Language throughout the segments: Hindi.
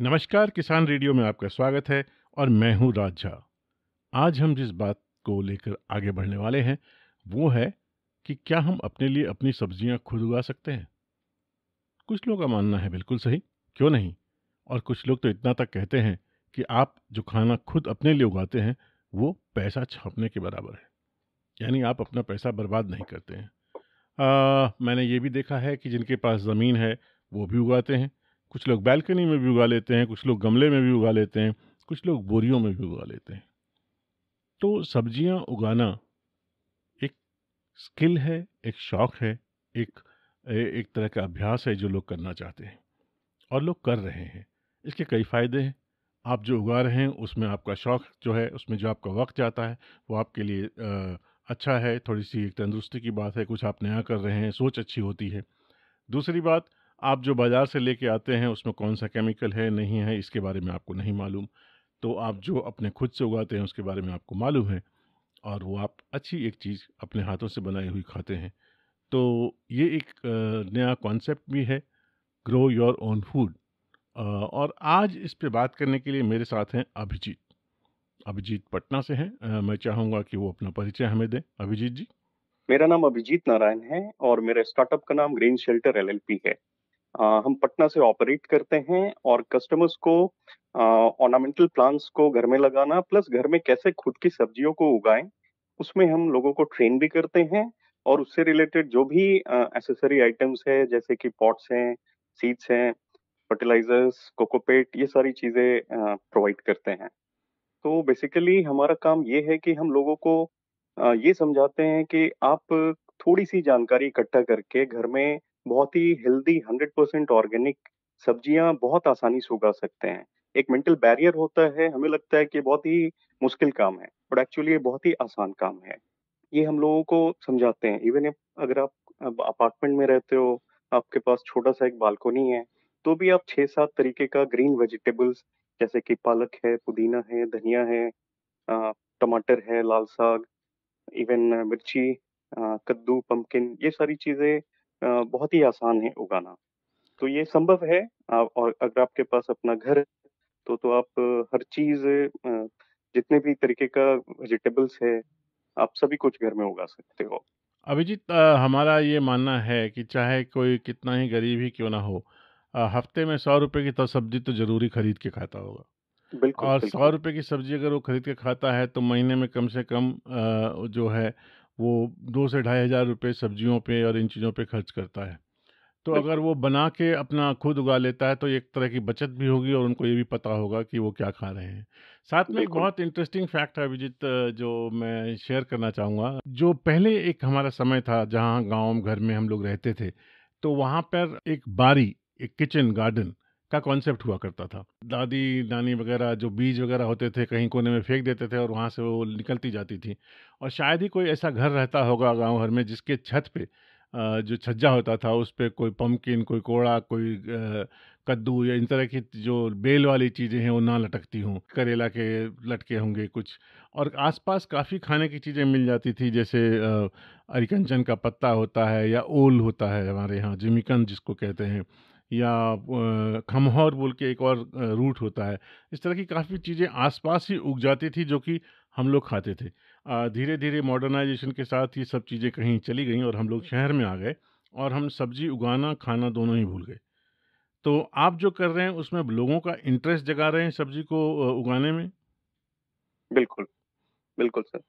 नमस्कार किसान रेडियो में आपका स्वागत है और मैं हूँ राज आज हम जिस बात को लेकर आगे बढ़ने वाले हैं वो है कि क्या हम अपने लिए अपनी सब्ज़ियाँ खुद उगा सकते हैं? कुछ लोगों का मानना है बिल्कुल सही क्यों नहीं? और कुछ लोग तो इतना तक कहते हैं कि आप जो खाना खुद अपने लिए उगाते हैं वो पैसा छापने के बराबर है। यानी आप अपना पैसा बर्बाद नहीं करते हैं। आ, मैंने ये भी देखा है कि जिनके पास ज़मीन है वो भी उगाते हैं। कुछ लोग बैल्कनी में भी उगा लेते हैं, कुछ लोग गमले में भी उगा लेते हैं, कुछ लोग बोरियों में भी उगा लेते हैं। तो सब्ज़ियाँ उगाना एक स्किल है, एक शौक है, एक एक तरह का अभ्यास है जो लोग करना चाहते हैं और लोग कर रहे हैं। इसके कई फ़ायदे हैं। आप जो उगा रहे हैं, उसमें आपका शौक़ जो है, उसमें जो आपका वक्त जाता है, वो आपके लिए अच्छा है, थोड़ी सी एक तंदुरुस्ती की बात है, कुछ आप नया कर रहे हैं, सोच अच्छी होती है। दूसरी बात आप जो बाज़ार से लेके आते हैं, उसमें कौन सा केमिकल है, नहीं है, इसके बारे में आपको नहीं मालूम। तो आप जो अपने खुद से उगाते हैं, उसके बारे में आपको मालूम है और वो आप अच्छी एक चीज़ अपने हाथों से बनाई हुई खाते हैं। तो ये एक नया कॉन्सेप्ट भी है, ग्रो योर ओन फ़ूड। और आज इस पे बात करने के लिए मेरे साथ हैं अभिजीत। अभिजीत पटना से हैं। मैं चाहूँगा कि वो अपना परिचय हमें दें। अभिजीत जी? मेरा नाम अभिजीत नारायण है और मेरे स्टार्टअप का नाम ग्रीन शेल्टर एलएलपी है। हम पटना से ऑपरेट करते हैं और कस्टमर्स को ऑर्नामेंटल प्लांट्स को घर में लगाना प्लस घर में कैसे खुद की सब्जियों को उगाएँ, उसमें हम लोगों को ट्रेन भी करते हैं और उससे रिलेटेड जो भी एसेसरी आइटम्स है, जैसे कि पॉट्स हैं सीड्स हैं फर्टिलाइजर्स कोकोपेट ये सारी चीज़ें प्रोवाइड करते हैं। तो बेसिकली हमारा काम ये है कि हम लोगों को ये समझाते हैं कि आप थोड़ी सी जानकारी इकट्ठा करके घर में बहुत ही हेल्दी हंड्रेड परसेंट ऑर्गेनिक सब्ज़ियाँ बहुत आसानी से उगा सकते हैं। एक मेंटल बैरियर होता है, हमें लगता है कि बहुत ही मुश्किल काम है बट एक्चुअली ये बहुत ही आसान काम है। ये हम लोगों को समझाते हैं। इवन अगर आप अपार्टमेंट में रहते हो, आपके पास छोटा सा एक बालकोनी है तो भी आप छह सात तरीके का ग्रीन वेजिटेबल्स जैसे कि पालक है, पुदीना है, धनिया है टमाटर है, लाल साग इवन मिर्ची कद्दू पम्पकिन ये सारी चीज़ें बहुत ही आसान है उगाना। तो ये संभव है और अगर आपके पास अपना घर तो तो आप हर चीज़ जितने भी तरीके का वेजिटेबल्स है आप सभी कुछ घर में उगा सकते हो। अभिजीत हमारा ये मानना है कि चाहे कोई कितना ही गरीब ही क्यों ना हो आ, हफ़्ते में सौ रुपए की तो सब्ज़ी तो ज़रूरी खरीद के खाता होगा। बिल्कुल और सौ रुपए की सब्ज़ी अगर वो खरीद के खाता है तो महीने में कम से कम आ, जो है वो दो से ढाई हज़ार रुपये सब्जियों पे और इन चीज़ों पे खर्च करता है। तो अगर वो बना के अपना खुद उगा लेता है तो एक तरह की बचत भी होगी और उनको ये भी पता होगा कि वो क्या खा रहे हैं। साथ में एक बहुत इंटरेस्टिंग फैक्ट है अभिजीत जो मैं शेयर करना चाहूँगा। जो पहले एक हमारा समय था जहाँ गाँव घर में हम लोग रहते थे तो वहाँ पर एक बारी एक किचन गार्डन का कॉन्सेप्ट हुआ करता था। दादी, नानी वगैरह जो बीज वगैरह होते थे, कहीं कोने में फेंक देते थे और वहाँ से वो निकलती जाती थी। और शायद ही कोई ऐसा घर रहता होगा गाँव भर में जिसके छत पे जो छज्जा होता था, उस पर कोई पम्पकिन कोई कोड़ा, कोई कद्दू या इन तरह की जो बेल वाली चीज़ें हैं, वो ना लटकती हों। करेला के लटके होंगे कुछ। और आसपास काफ़ी खाने की चीज़ें मिल जाती थी, जैसे अरिकंचन का पत्ता होता है या ओल होता है हमारे यहाँ, जिमिकन जिसको कहते हैं। या खमहौर बोल के एक और रूट होता है। इस तरह की काफ़ी चीज़ें आसपास ही उग जाती थी जो कि हम लोग खाते थे। धीरे धीरे मॉडर्नाइजेशन के साथ ये सब चीज़ें कहीं चली गई और हम लोग शहर में आ गए और हम सब्ज़ी उगाना खाना दोनों ही भूल गए। तो आप जो कर रहे हैं उसमें लोगों का इंटरेस्ट जगा रहे हैं सब्ज़ी को उगाने में? बिल्कुल बिल्कुल सर।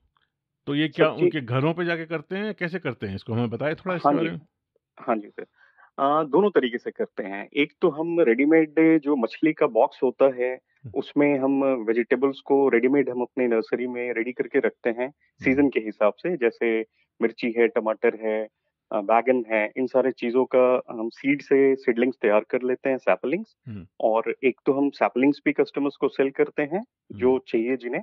तो ये क्या उनके घरों पे जाके करते हैं कैसे करते हैं? इसको हमें बताएँ थोड़ा इसके हाँ बारे में। हाँ जी सर। दोनों तरीके से करते हैं। एक तो हम रेडीमेड जो मछली का बॉक्स होता है उसमें हम वेजिटेबल्स को रेडीमेड हम अपने नर्सरी में रेडी करके रखते हैं सीज़न के हिसाब से। जैसे मिर्ची है टमाटर है बैगन है इन सारे चीज़ों का हम सीड से सीडलिंग्स तैयार कर लेते हैं सैपलिंग्स और एक तो हम सैपलिंग्स भी कस्टमर्स को सेल करते हैं जो चाहिए जिन्हें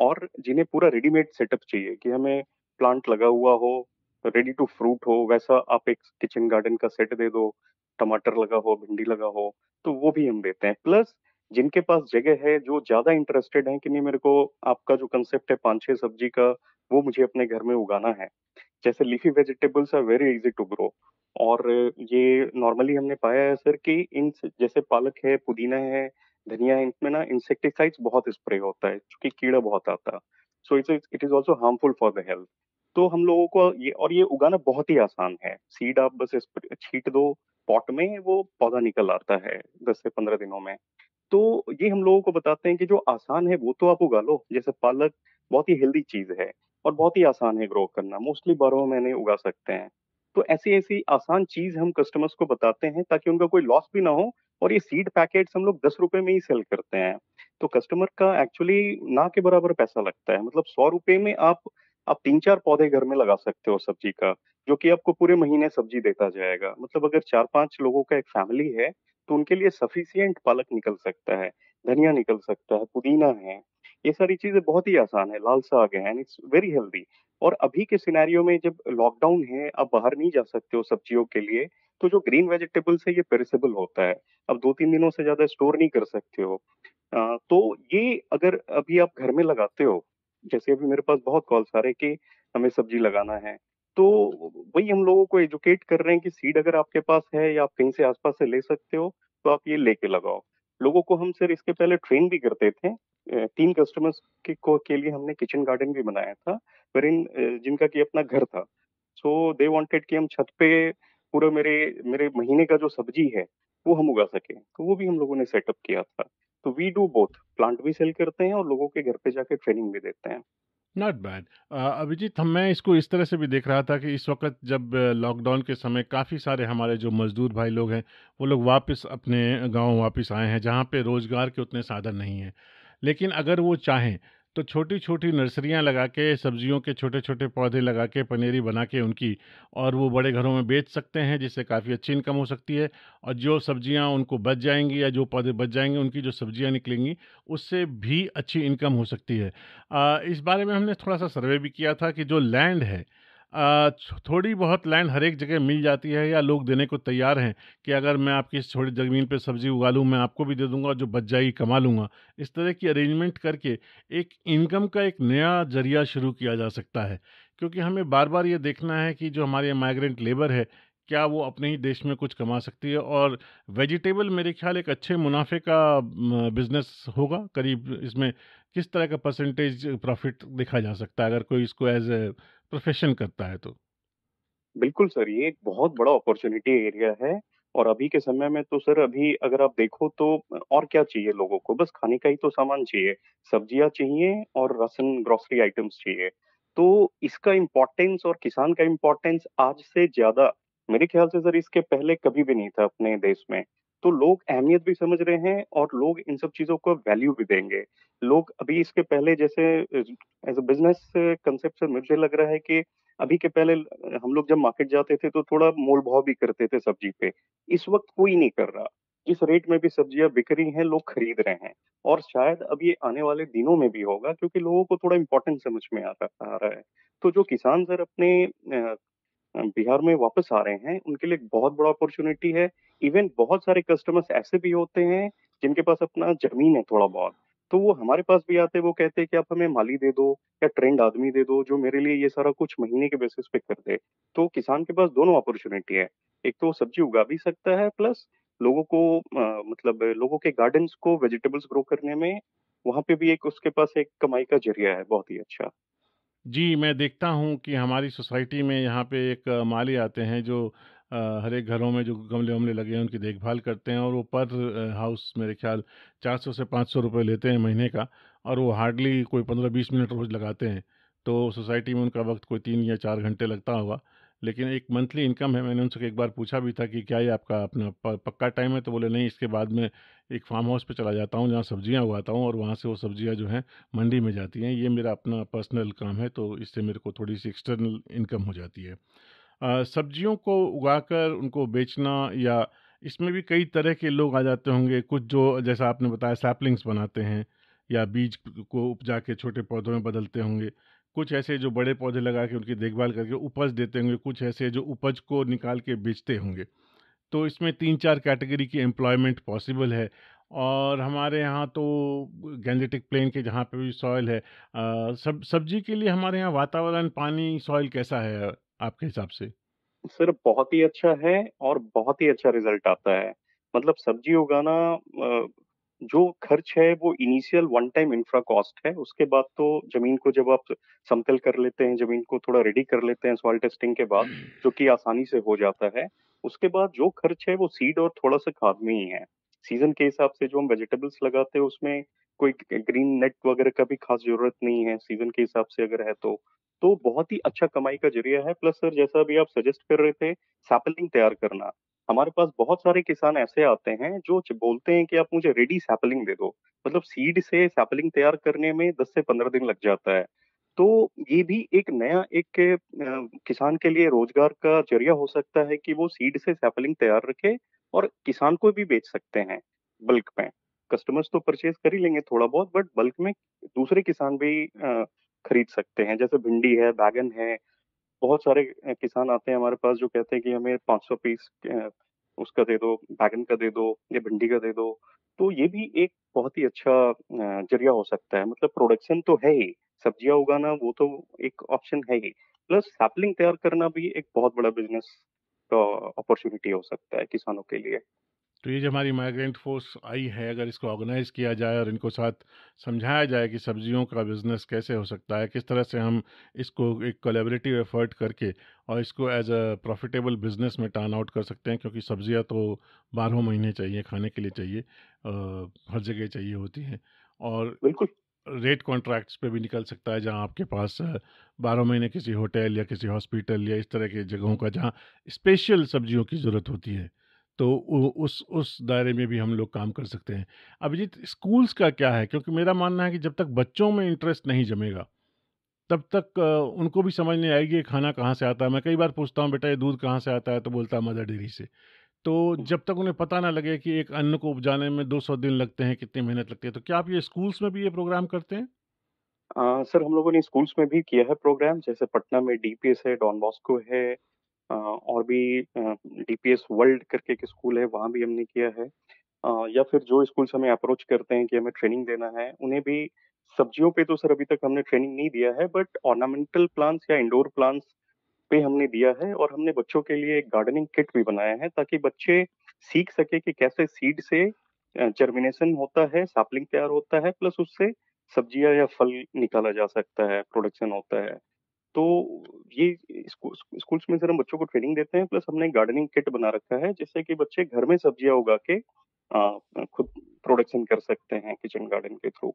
और जिन्हें पूरा रेडीमेड सेटअप चाहिए कि हमें प्लांट लगा हुआ हो रेडी टू फ्रूट हो वैसा आप एक किचन गार्डन का सेट दे दो टमाटर लगा हो भिंडी लगा हो तो वो भी हम देते हैं प्लस जिनके पास जगह है जो ज़्यादा इंटरेस्टेड है कि नहीं मेरे को आपका जो कंसेप्ट है पाँच छह सब्ज़ी का वो मुझे अपने घर में उगाना है जैसे leafy vegetables are very easy to grow और ये नॉर्मली हमने पाया है सर कि इन जैसे पालक है, पुदीना है, धनिया है, इनमें ना इंसेक्टिसाइड्स बहुत स्प्रे होता है क्योंकि कीड़ा बहुत आता है। So it's it is also harmful for the health. तो हम लोगों को ये और ये उगाना बहुत ही आसान है। सीड आप बस स्प्रे छींट दो पॉट में, वो पौधा निकल आता है 10 से 15 दिनों में। तो ये हम लोगों को बताते हैं कि जो आसान है वो तो आप उगा लो। जैसे पालक बहुत ही हेल्दी चीज़ है और बहुत ही आसान है ग्रो करना, मोस्टली 12 महीने उगा सकते हैं। तो ऐसी-ऐसी आसान चीज़ हम कस्टमर्स को बताते हैं ताकि उनका कोई लॉस भी ना हो और ये सीड पैकेट्स हम लोग ₹10 में ही सेल करते हैं। तो कस्टमर का एक्चुअली ना के बराबर पैसा लगता है। मतलब ₹100 में आप आप 3-4 पौधे घर में लगा सकते हो सब्ज़ी का, जो कि आपको पूरे महीने सब्ज़ी देता जाएगा। मतलब अगर 4-5 लोगों का एक फैमिली है, तो उनके लिए सफिशिएंट पालक निकल सकता है, धनिया निकल सकता है, पुदीना है। ये सारी चीज़ें बहुत ही आसान है, लाल साग है एंड इट्स वेरी हेल्दी। और अभी के सिनेरियो में जब लॉकडाउन है, आप बाहर नहीं जा सकते हो सब्जियों के लिए, तो जो ग्रीन वेजिटेबल्स है ये पेरिसेबल होता है। अब 2-3 दिनों से ज़्यादा स्टोर नहीं कर सकते हो। अ, तो ये अगर अभी आप घर में लगाते हो, जैसे अभी मेरे पास बहुत कॉल्स आ रहे हैं कि हमें सब्ज़ी लगाना है, तो वही हम लोगों को एजुकेट कर रहे हैं कि सीड अगर आपके पास है या आप कहीं से आस-पास से ले सकते हो, तो आप ये लेके लगाओ। लोगों को हम सर इसके पहले ट्रेन भी करते थे। तीन कस्टमर्स के को के लिए हमने किचन गार्डन भी बनाया था, पर इन जिनका कि अपना घर था। सो दे वांटेड कि हम छत पे पूरा मेरे मेरे महीने का जो सब्ज़ी है, वो हम उगा सके तो वो भी हम लोगों ने सेटअप किया था। तो वी डू बोथ प्लांट भी सेल करते हैं और लोगों के घर पे जाके ट्रेनिंग भी देते हैं। नॉट बैड अभिजीत, हम, मैं इसको इस तरह से भी देख रहा था कि इस वक्त जब लॉकडाउन के समय काफ़ी सारे हमारे जो मज़दूर भाई लोग हैं, वो लोग वापस अपने गाँव वापस आए हैं, जहाँ पे रोज़गार के उतने साधन नहीं हैं। लेकिन अगर वो चाहें तो छोटी छोटी नर्सरियाँ लगा के सब्जियों के छोटे छोटे पौधे लगा के पनीरी बना के उनकी और वो बड़े घरों में बेच सकते हैं जिससे काफ़ी अच्छी इनकम हो सकती है। और जो सब्ज़ियाँ उनको बच जाएँगी या जो पौधे बच जाएँगे उनकी जो सब्ज़ियाँ निकलेंगी उससे भी अच्छी इनकम हो सकती है। आ, इस बारे में हमने थोड़ा सा सर्वे भी किया था कि जो लैंड है थोड़ी बहुत लैंड हर एक जगह मिल जाती है या लोग देने को तैयार हैं कि अगर मैं आपकी थोड़ी ज़मीन पे सब्ज़ी उगा लूँ मैं आपको भी दे दूँगा जो बच जाएगी कमा लूँगा। इस तरह की अरेंजमेंट करके एक इनकम का एक नया ज़रिया शुरू किया जा सकता है। क्योंकि हमें बार बार ये देखना है कि जो हमारे माइग्रेंट लेबर है, क्या वो अपने ही देश में कुछ कमा सकती है? और वेजिटेबल मेरे ख्याल एक अच्छे मुनाफे का बिज़नेस होगा। करीब इसमें किस तरह का परसेंटेज प्रॉफिट देखा जा सकता है? अगर कोई इसको एज ए प्रोफेशन करता है तो बिल्कुल सर, ये एक बहुत बड़ा अपॉर्च्युनिटी एरिया है और अभी के समय में तो सर अभी अगर आप देखो तो और क्या चाहिए लोगों को? बस खाने का ही तो सामान चाहिए। सब्ज़ियाँ चाहिए और राशन ग्रोसरी आइटम्स चाहिए। तो इसका इम्पोर्टेंस और किसान का इम्पोर्टेंस आज से ज़्यादा मेरे ख्याल से सर इसके पहले कभी भी नहीं था अपने देश में। तो लोग अहमियत भी समझ रहे हैं और लोग इन सब चीज़ों को वैल्यू भी देंगे। लोग अभी इसके पहले जैसे एज़ अ बिज़नेस कांसेप्ट से मुझे लग रहा है कि अभी के पहले हम लोग जब मार्केट जाते थे तो थोड़ा मोल-भाव भी करते थे सब्ज़ी पे। इस वक़्त कोई नहीं कर रहा। जिस रेट में भी सब्ज़ियाँ बिक रही हैं, लोग खरीद रहे हैं और शायद अब ये आने वाले दिनों में भी होगा क्योंकि लोगों को थोड़ा इम्पोर्टेंस समझ में आता आ रहा है। तो जो किसान सर अपने बिहार में वापस आ रहे हैं, उनके लिए बहुत बड़ा अपॉर्चुनिटी है। इवन बहुत सारे कस्टमर्स ऐसे भी होते हैं, जिनके पास अपना ज़मीन है थोड़ा-बहुत। तो वो हमारे पास भी आते हैं, वो कहते हैं कि आप हमें माली दे दो या ट्रेंड आदमी दे दो, जो मेरे लिए ये सारा कुछ महीने के बेसिस पे कर दे। तो किसान के पास दोनों अपॉर्चुनिटी है। एक तो सब्ज़ी उगा भी सकता है, प्लस लोगों को अ, मतलब लोगों के गार्डन्स को वेजिटेबल्स ग्रो करने में, वहाँ पे भी एक उसके पास एक कमाई का ज़रिया है, बहुत ही अच्छा। जी, मैं देखता हूँ कि हमारी सोसाइटी में यहाँ पे एक माली आते हैं जो हर एक घरों में जो गमले-वमले लगे हैं उनकी देखभाल करते हैं और वो पर हाउस मेरे ख़्याल 400 से 500 रुपए लेते हैं महीने का और वो हार्डली कोई 15-20 मिनट रोज़ लगाते हैं। तो सोसाइटी में उनका वक़्त कोई तीन या चार घंटे लगता होगा। लेकिन एक मंथली इनकम है, मैंने उनसे एक बार पूछा भी था कि क्या ये आपका अपना पक्का टाइम है? तो बोले नहीं इसके बाद में एक फार्म हाउस पे चला जाता हूँ जहाँ सब्ज़ियाँ उगाता हूँ और वहाँ से वो सब्ज़ियाँ जो हैं मंडी में जाती हैं। ये मेरा अपना पर्सनल काम है तो इससे मेरे को थोड़ी-सी एक्सटर्नल इनकम हो जाती है। सब्जियों को उगाकर उनको बेचना या इसमें भी कई तरह के लोग आ जाते होंगे। कुछ जो जैसा आपने बताया सैपलिंग्स बनाते हैं या बीज को उपजा के छोटे पौधों में बदलते होंगे। कुछ ऐसे जो बड़े पौधे लगा के उनकी देखभाल करके उपज देते होंगे, कुछ ऐसे जो उपज को निकाल के बेचते होंगे। तो इसमें 3-4 कैटेगरी की एम्प्लॉयमेंट पॉसिबल है और हमारे यहाँ तो गैंजेटिक प्लेन के जहाँ पे भी सॉइल है अ, सब सब्ज़ी के लिए हमारे यहाँ वातावरण, पानी, सॉइल कैसा है आपके हिसाब से? सर बहुत ही अच्छा है और बहुत ही अच्छा रिज़ल्ट आता है मतलब सब्ज़ी उगाना जो खर्च है वो initial one time infra cost है उसके बाद तो ज़मीन को जब आप समतल कर लेते हैं ज़मीन को थोड़ा रेडी कर लेते हैं सॉइल टेस्टिंग के बाद जो कि आसानी से हो जाता है उसके बाद जो खर्च है वो सीड और थोड़ा सा खाद में ही है। सीज़न के हिसाब से जो हम वेजिटेबल्स लगाते हैं उसमें कोई ग्रीन नेट वगैरह का भी खास ज़रूरत नहीं है सीज़न के हिसाब से अगर है तो। तो बहुत ही अच्छा कमाई का ज़रिया है प्लस सर जैसा अभी आप सजेस्ट कर रहे थे सैपलिंग तैयार करना। हमारे पास बहुत सारे किसान ऐसे आते हैं जो बोलते हैं कि आप मुझे रेडी सैपलिंग दे दो। मतलब सीड से सैपलिंग तैयार करने में दस से पंद्रह दिन लग जाता है। तो ये भी एक नया एक किसान के लिए रोज़गार का ज़रिया हो सकता है कि वो सीड से सैपलिंग तैयार रखे और किसान को भी बेच सकते हैं बल्क में। कस्टमर्स तो परचेज कर ही लेंगे थोड़ा बहुत बट बल्क में दूसरे किसान भी खरीद सकते हैं। जैसे भिंडी है, बैगन है बहुत सारे किसान आते हैं हमारे पास जो कहते हैं कि हमें 500 पीस उसका दे दो, बैगन का दे दो या भिंडी का दे दो तो ये भी एक बहुत ही अच्छा ज़रिया हो सकता है। मतलब प्रोडक्शन तो है ही, सब्ज़ियाँ उगाना वो तो एक ऑप्शन है ही, प्लस सैपलिंग तैयार करना भी एक बहुत बड़ा बिज़नेस का अपॉर्चुनिटी हो सकता है किसानों के लिए। तो ये जो हमारी माइग्रेंट फोर्स आई है अगर इसको ऑर्गेनाइज किया जाए और इनको साथ समझाया जाए कि सब्जियों का बिज़नेस कैसे हो सकता है किस तरह से हम इसको एक कोलेबरेटिव एफर्ट करके और इसको एज अ प्रॉफिटेबल बिज़नेस में टर्न आउट कर सकते हैं क्योंकि सब्ज़ियाँ तो बारहों महीने चाहिए खाने के लिए चाहिए अ, हर जगह चाहिए होती हैं। और बिल्कुल। रेट कॉन्ट्रैक्ट्स पे भी निकल सकता है जहाँ आपके पास बारह महीने किसी होटल या किसी हॉस्पिटल या इस तरह की जगहों का जहाँ स्पेशल सब्जियों की ज़रूरत होती है। तो उस उस दायरे में भी हम लोग काम कर सकते हैं। अभिजीत स्कूल्स का क्या है? क्योंकि मेरा मानना है कि जब तक बच्चों में इंटरेस्ट नहीं जमेगा तब तक उनको भी समझ नहीं आएगी खाना कहाँ से आता है। मैं कई बार पूछता हूँ बेटा ये दूध कहाँ से आता है? तो बोलता है मदर डेयरी से। तो जब तक उन्हें पता ना लगे कि एक अन्न को उपजाने में 200 दिन लगते हैं कितनी मेहनत लगती है तो क्या आप ये स्कूल्स में भी ये प्रोग्राम करते हैं? अ, सर हम लोगों ने स्कूल्स में भी किया है प्रोग्राम जैसे पटना में डीपीएस है डॉन बॉस्को है और भी डीपीएस वर्ल्ड करके एक स्कूल है, वहाँ भी हमने किया है। या फिर जो स्कूल्स हमें अप्रोच करते हैं कि हमें ट्रेनिंग देना है, उन्हें भी सब्जियों पे तो सर अभी तक हमने ट्रेनिंग नहीं दिया है बट ऑर्नामेंटल प्लांट्स या इंडोर प्लांट्स पे हमने दिया है और हमने बच्चों के लिए एक गार्डनिंग किट भी बनाया है, ताकि बच्चे सीख सके कि कैसे सीड से जर्मिनेशन होता है सैपलिंग तैयार होता है प्लस उससे सब्ज़ियाँ या फल निकाला जा सकता है प्रोडक्शन होता है। तो ये स्कूल स्कूल्स में सर हम बच्चों को ट्रेनिंग देते हैं प्लस हमने गार्डनिंग किट बना रखा है जिससे कि बच्चे घर में सब्ज़ियाँ उगा के अ, खुद प्रोडक्शन कर सकते हैं किचन गार्डन के थ्रू।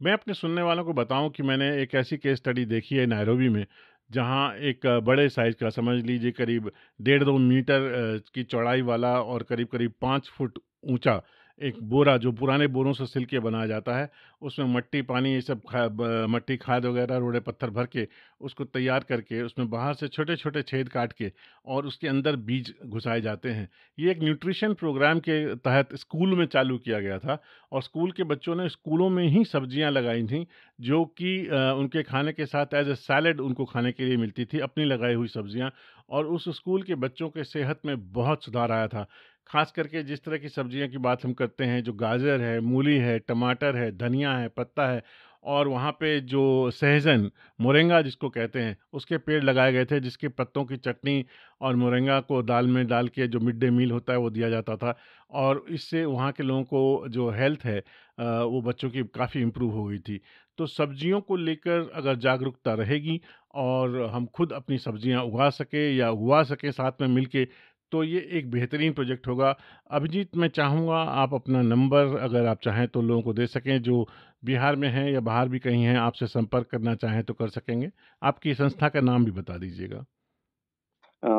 मैं अपने सुनने वालों को बताऊँ कि मैंने एक ऐसी केस स्टडी देखी है नैरोबी में जहाँ एक बड़े साइज़ का समझ लीजिए करीब डेढ़ दो मीटर की चौड़ाई वाला और करीब करीब पाँच फुट ऊँचा एक बोरा जो पुराने बोरों से सिल के बनाया जाता है, उसमें मट्टी, पानी, ये सब खा मट्टी, खाद वगैरह, रोड़े, पत्थर भर के उसको तैयार करके उसमें बाहर से छोटे छोटे छेद काट के और उसके अंदर बीज घुसाए जाते हैं। ये एक न्यूट्रिशन प्रोग्राम के तहत स्कूल में चालू किया गया था और स्कूल के बच्चों ने स्कूलों में ही सब्ज़ियाँ लगाई थी, जो कि उनके खाने के साथ एज ए सैलड उनको खाने के लिए मिलती थी, अपनी लगाई हुई सब्ज़ियाँ और उस स्कूल के बच्चों के सेहत में बहुत सुधार आया था। खास करके जिस तरह की सब्ज़ियाँ की बात हम करते हैं, जो गाजर है, मूली है, टमाटर है, धनिया है, पत्ता है और वहाँ पे जो सहजन, मोरिंगा जिसको कहते हैं, उसके पेड़ लगाए गए थे जिसके पत्तों की चटनी और मोरिंगा को दाल में डाल के जो मिड डे मील होता है वो दिया जाता था और इससे वहाँ के लोगों को जो हेल्थ है वो बच्चों की काफ़ी इम्प्रूव हो गई थी। तो सब्जियों को लेकर अगर जागरूकता रहेगी और हम खुद अपनी सब्ज़ियाँ उगा सके या उगा सके साथ में मिलके तो ये एक बेहतरीन प्रोजेक्ट होगा। अभिजीत, मैं चाहूँगा आप अपना नंबर अगर आप चाहें तो लोगों को दे सकें, जो बिहार में हैं या बाहर भी कहीं हैं, आपसे संपर्क करना चाहें तो कर सकेंगे। आपकी संस्था का नाम भी बता दीजिएगा।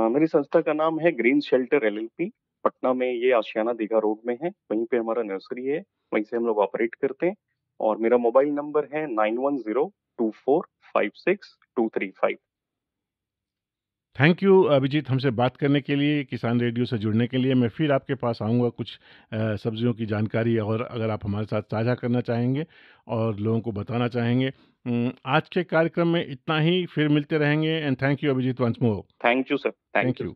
मेरी संस्था का नाम है ग्रीन शेल्टर एलएलपी। पटना में ये आशियाना दीघा रोड में है। वहीं पे हमारा नर्सरी है, वहीं से हम लोग ऑपरेट करते हैं। और मेरा मोबाइल नंबर है nine one zero two four five six two three five. Thank you Abhijit हमसे बात करने के लिए किसान रेडियो से जुड़ने के लिए। मैं फिर आपके पास आऊँगा कुछ सब्जियों की जानकारी और अगर आप हमारे साथ साझा करना चाहेंगे और लोगों को बताना चाहेंगे। आज के कार्यक्रम में इतना ही। फिर मिलते रहेंगे। And thank you Abhijit once more thank you sir thank you